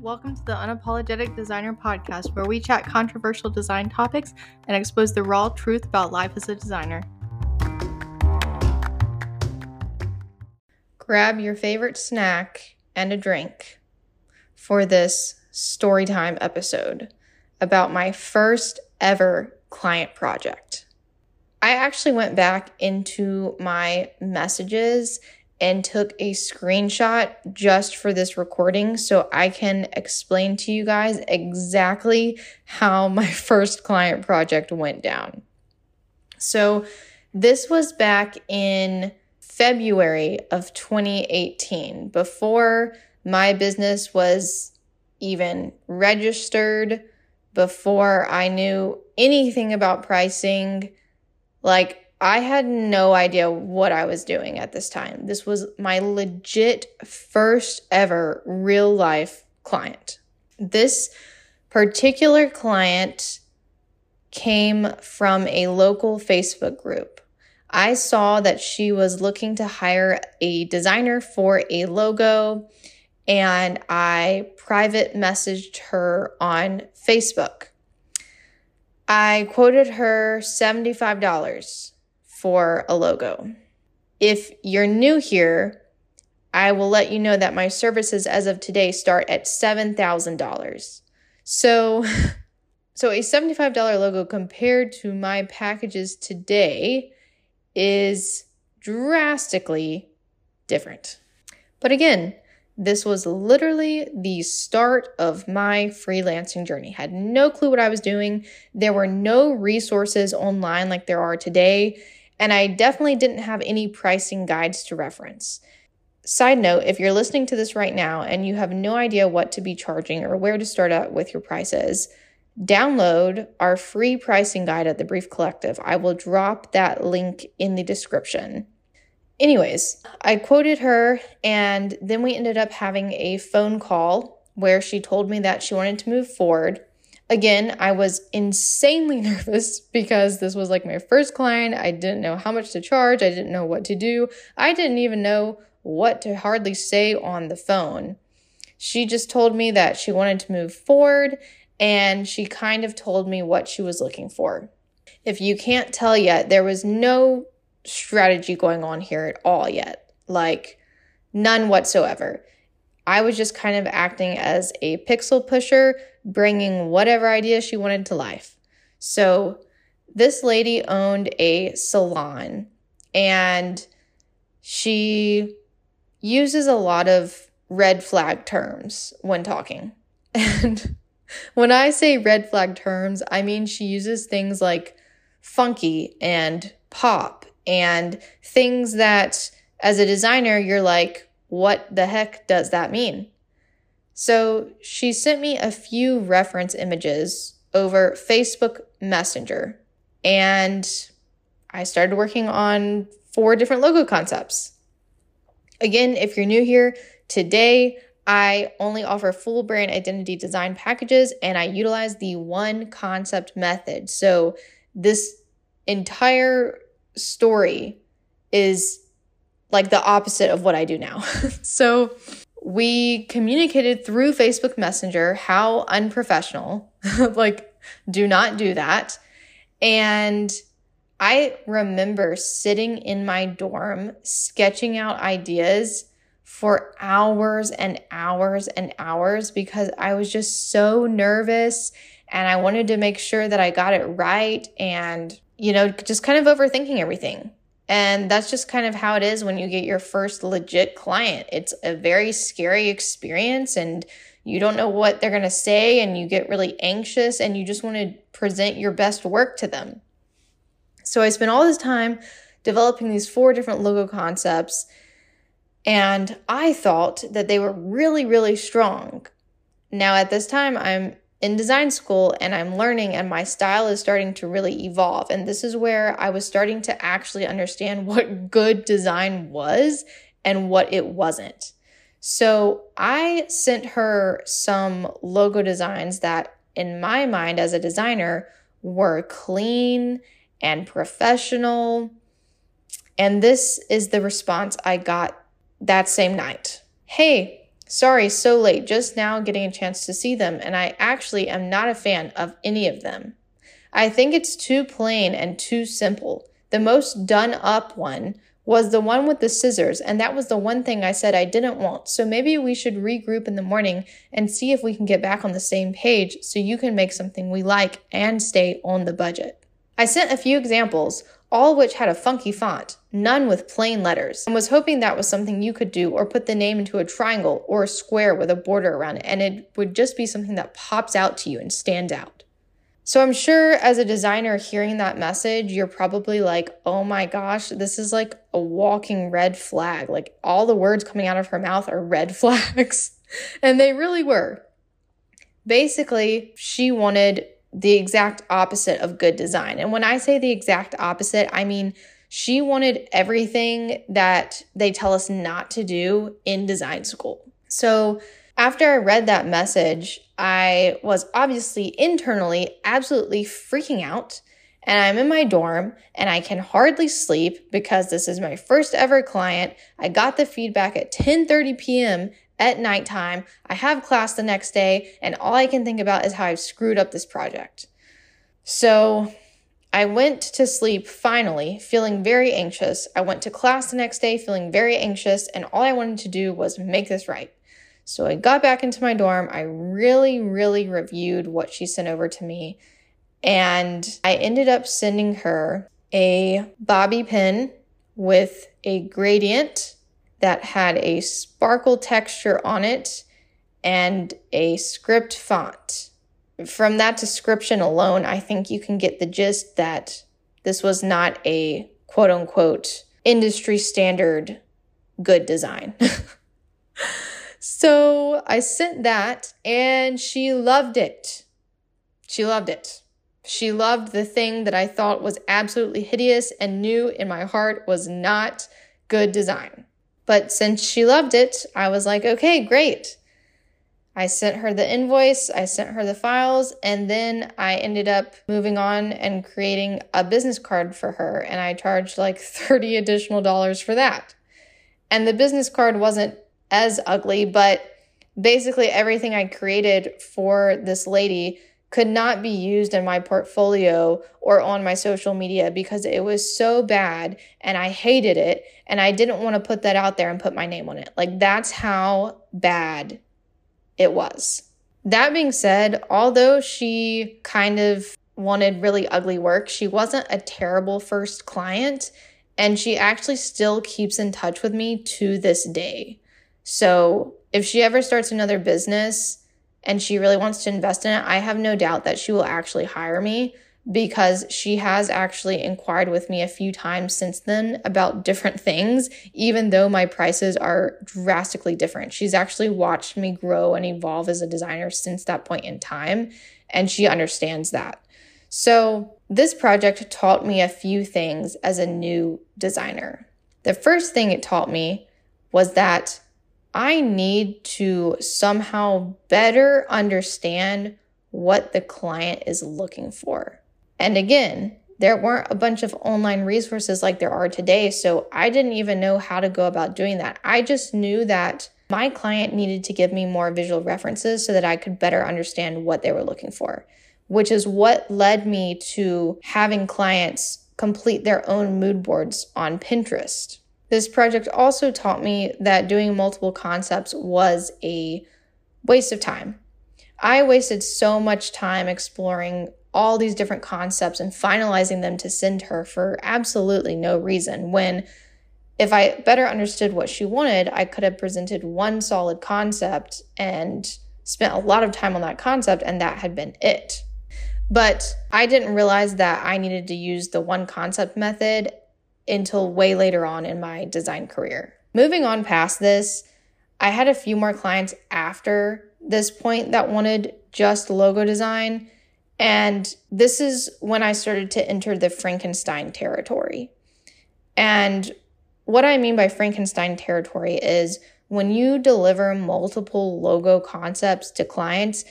Welcome to the Unapologetic Designer Podcast, where we chat controversial design topics and expose the raw truth about life as a designer. Grab your favorite snack and a drink for this storytime episode about my first ever client project. I actually went back into my messages and took a screenshot just for this recording so I can explain to you guys exactly how my first client project went down. So, this was back in February of 2018, before my business was even registered, before I knew anything about pricing. Like, I had no idea what I was doing at this time. This was my legit first ever real life client. This particular client came from a local Facebook group. I saw that she was looking to hire a designer for a logo, and I private messaged her on Facebook. I quoted her $75 for a logo. If you're new here, I will let you know that my services as of today start at $7,000. So, so a $75 logo compared to my packages today is drastically different. But again, this was literally the start of my freelancing journey. Had no clue what I was doing. There were no resources online like there are today and I definitely didn't have any pricing guides to reference. Side note if you're listening to this right now and you have no idea what to be charging or where to start out with your prices, download our free pricing guide at the Brief Collective. I will drop that link in the description. Anyways, I quoted her, and then we ended up having a phone call where she told me that she wanted to move forward Again, I was insanely nervous because this was like my first client. I didn't know how much to charge. I didn't know what to do. I didn't even know what to hardly say on the phone. She just told me that she wanted to move forward and she kind of told me what she was looking for. If you can't tell yet, there was no strategy going on here at all yet. Like, none whatsoever. I was just kind of acting as a pixel pusher bringing whatever idea she wanted to life. So, this lady owned a salon and she uses a lot of red flag terms when talking. And when I say red flag terms, I mean she uses things like funky and pop and things that as a designer, you're like, what the heck does that mean? So she sent me a few reference images over Facebook Messenger, and I started working on four different logo concepts. Again, if you're new here, today I only offer full brand identity design packages and I utilize the one concept method. So this entire story is like the opposite of what I do now. so we communicated through Facebook Messenger. How unprofessional. like, do not do that. And I remember sitting in my dorm sketching out ideas for hours and hours and hours because I was just so nervous and I wanted to make sure that I got it right and, you know, just kind of overthinking everything. And that's just kind of how it is when you get your first legit client. It's a very scary experience and you don't know what they're going to say and you get really anxious and you just want to present your best work to them. So I spent all this time developing these four different logo concepts and I thought that they were really, really strong. Now, at this time, I'm in design school and I'm learning and my style is starting to really evolve. And this is where I was starting to actually understand what good design was and what it wasn't. So I sent her some logo designs that, in my mind as a designer, were clean and professional. And this is the response I got that same night. Hey, Sorry, so late, just now getting a chance to see them, and I actually am not a fan of any of them. I think it's too plain and too simple. The most done up one was the one with the scissors, and that was the one thing I said I didn't want. So maybe we should regroup in the morning and see if we can get back on the same page so you can make something we like and stay on the budget. I sent a few examples, all which had a funky font, none with plain letters, and was hoping that was something you could do or put the name into a triangle or a square with a border around it, and it would just be something that pops out to you and stands out. So I'm sure as a designer hearing that message, you're probably like, oh my gosh, this is like a walking red flag. Like all the words coming out of her mouth are red flags. and they really were. Basically, she wanted the exact opposite of good design. And when I say the exact opposite, I mean she wanted everything that they tell us not to do in design school. So after I read that message, I was obviously internally absolutely freaking out. And I'm in my dorm and I can hardly sleep because this is my first ever client. I got the feedback at 10:30 p.m. at nighttime. I have class the next day and all I can think about is how I've screwed up this project. So, I went to sleep finally, feeling very anxious. I went to class the next day feeling very anxious, and all I wanted to do was make this right. So I got back into my dorm. I really, really reviewed what she sent over to me. And I ended up sending her a bobby pin with a gradient that had a sparkle texture on it and a script font. From that description alone, I think you can get the gist that this was not a quote unquote industry standard good design. So I sent that and she loved it. She loved it. She loved the thing that I thought was absolutely hideous and knew in my heart was not good design. But since she loved it, I was like, okay, great. I sent her the invoice, I sent her the files, and then I ended up moving on and creating a business card for her. And I charged like 30 additional dollars for that. And the business card wasn't as ugly, but basically everything I created for this lady could not be used in my portfolio or on my social media because it was so bad and I hated it and I didn't want to put that out there and put my name on it. Like that's how bad it was. That being said, although she kind of wanted really ugly work, she wasn't a terrible first client and she actually still keeps in touch with me to this day. So if she ever starts another business and she really wants to invest in it, I have no doubt that she will actually hire me because she has actually inquired with me a few times since then about different things, even though my prices are drastically different. She's actually watched me grow and evolve as a designer since that point in time, and she understands that. So, this project taught me a few things as a new designer. The first thing it taught me was that I need to somehow better understand what the client is looking for. And again, there weren't a bunch of online resources like there are today, so I didn't even know how to go about doing that. I just knew that my client needed to give me more visual references so that I could better understand what they were looking for, which is what led me to having clients complete their own mood boards on Pinterest. This project also taught me that doing multiple concepts was a waste of time. I wasted so much time exploring all these different concepts and finalizing them to send her for absolutely no reason when if I better understood what she wanted, I could have presented one solid concept and spent a lot of time on that concept, and that had been it. But I didn't realize that I needed to use the one concept method until way later on in my design career. Moving on past this, I had a few more clients after this point that wanted just logo design. And this is when I started to enter the Frankenstein territory. And what I mean by Frankenstein territory is when you deliver multiple logo concepts to clients,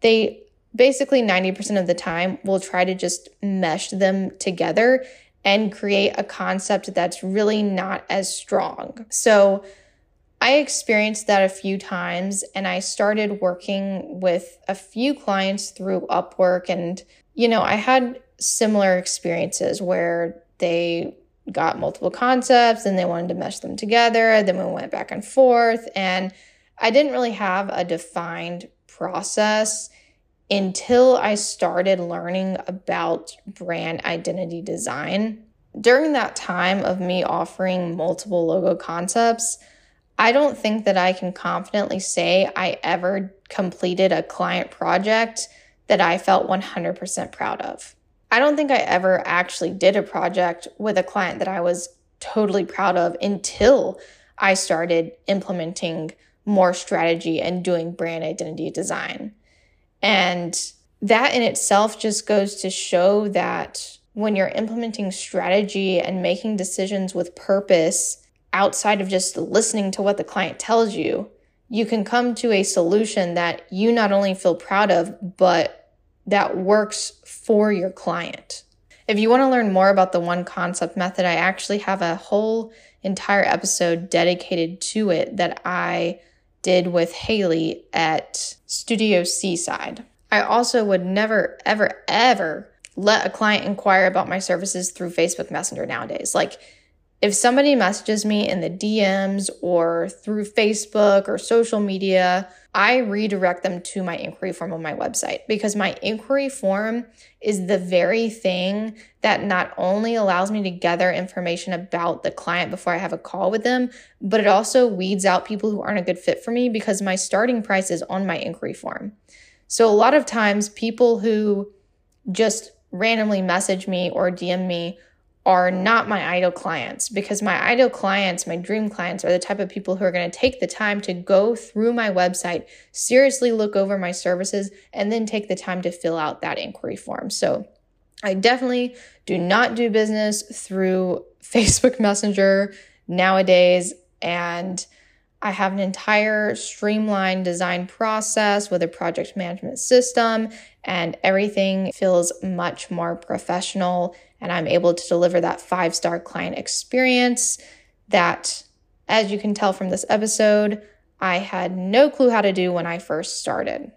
they basically 90% of the time will try to just mesh them together and create a concept that's really not as strong. So I experienced that a few times and I started working with a few clients through Upwork. And, you know, I had similar experiences where they got multiple concepts and they wanted to mesh them together. Then we went back and forth. And I didn't really have a defined process until I started learning about brand identity design. During that time of me offering multiple logo concepts, I don't think that I can confidently say I ever completed a client project that I felt 100% proud of. I don't think I ever actually did a project with a client that I was totally proud of until I started implementing more strategy and doing brand identity design. And that in itself just goes to show that when you're implementing strategy and making decisions with purpose outside of just listening to what the client tells you, you can come to a solution that you not only feel proud of, but that works for your client. If you want to learn more about the one concept method, I actually have a whole entire episode dedicated to it that I did with Haley at Studio Seaside. I also would never, ever, ever let a client inquire about my services through Facebook Messenger nowadays. Like, if somebody messages me in the DMs or through Facebook or social media, I redirect them to my inquiry form on my website because my inquiry form is the very thing that not only allows me to gather information about the client before I have a call with them, but it also weeds out people who aren't a good fit for me because my starting price is on my inquiry form. So a lot of times, people who just randomly message me or DM me are not my ideal clients because my ideal clients, my dream clients, are the type of people who are going to take the time to go through my website, seriously look over my services, and then take the time to fill out that inquiry form. So I definitely do not do business through Facebook Messenger nowadays. And I have an entire streamlined design process with a project management system, and everything feels much more professional and I'm able to deliver that five star client experience that, as you can tell from this episode, I had no clue how to do when I first started.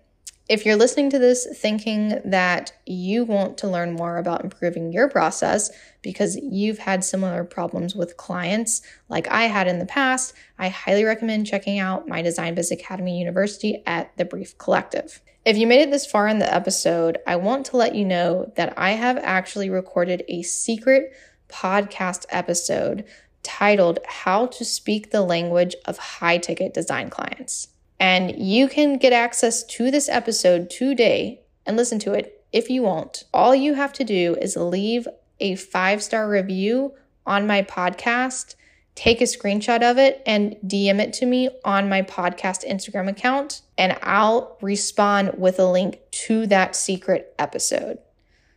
If you're listening to this thinking that you want to learn more about improving your process because you've had similar problems with clients like I had in the past, I highly recommend checking out my Design Biz Academy University at the Brief Collective. If you made it this far in the episode, I want to let you know that I have actually recorded a secret podcast episode titled How to Speak the Language of High Ticket Design Clients. And you can get access to this episode today and listen to it if you want. All you have to do is leave a five star review on my podcast take a screenshot of it and DM it to me on my podcast Instagram account, and I'll respond with a link to that secret episode.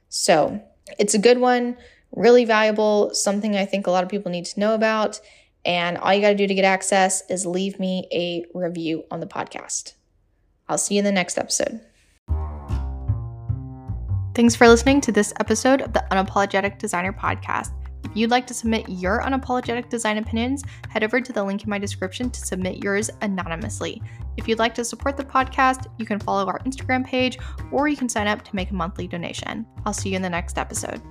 So it's a good one, really valuable, something I think a lot of people need to know about. And all you got to do to get access is leave me a review on the podcast. I'll see you in the next episode. Thanks for listening to this episode of the Unapologetic Designer Podcast. If you'd like to submit your unapologetic design opinions, head over to the link in my description to submit yours anonymously. If you'd like to support the podcast, you can follow our Instagram page or you can sign up to make a monthly donation. I'll see you in the next episode.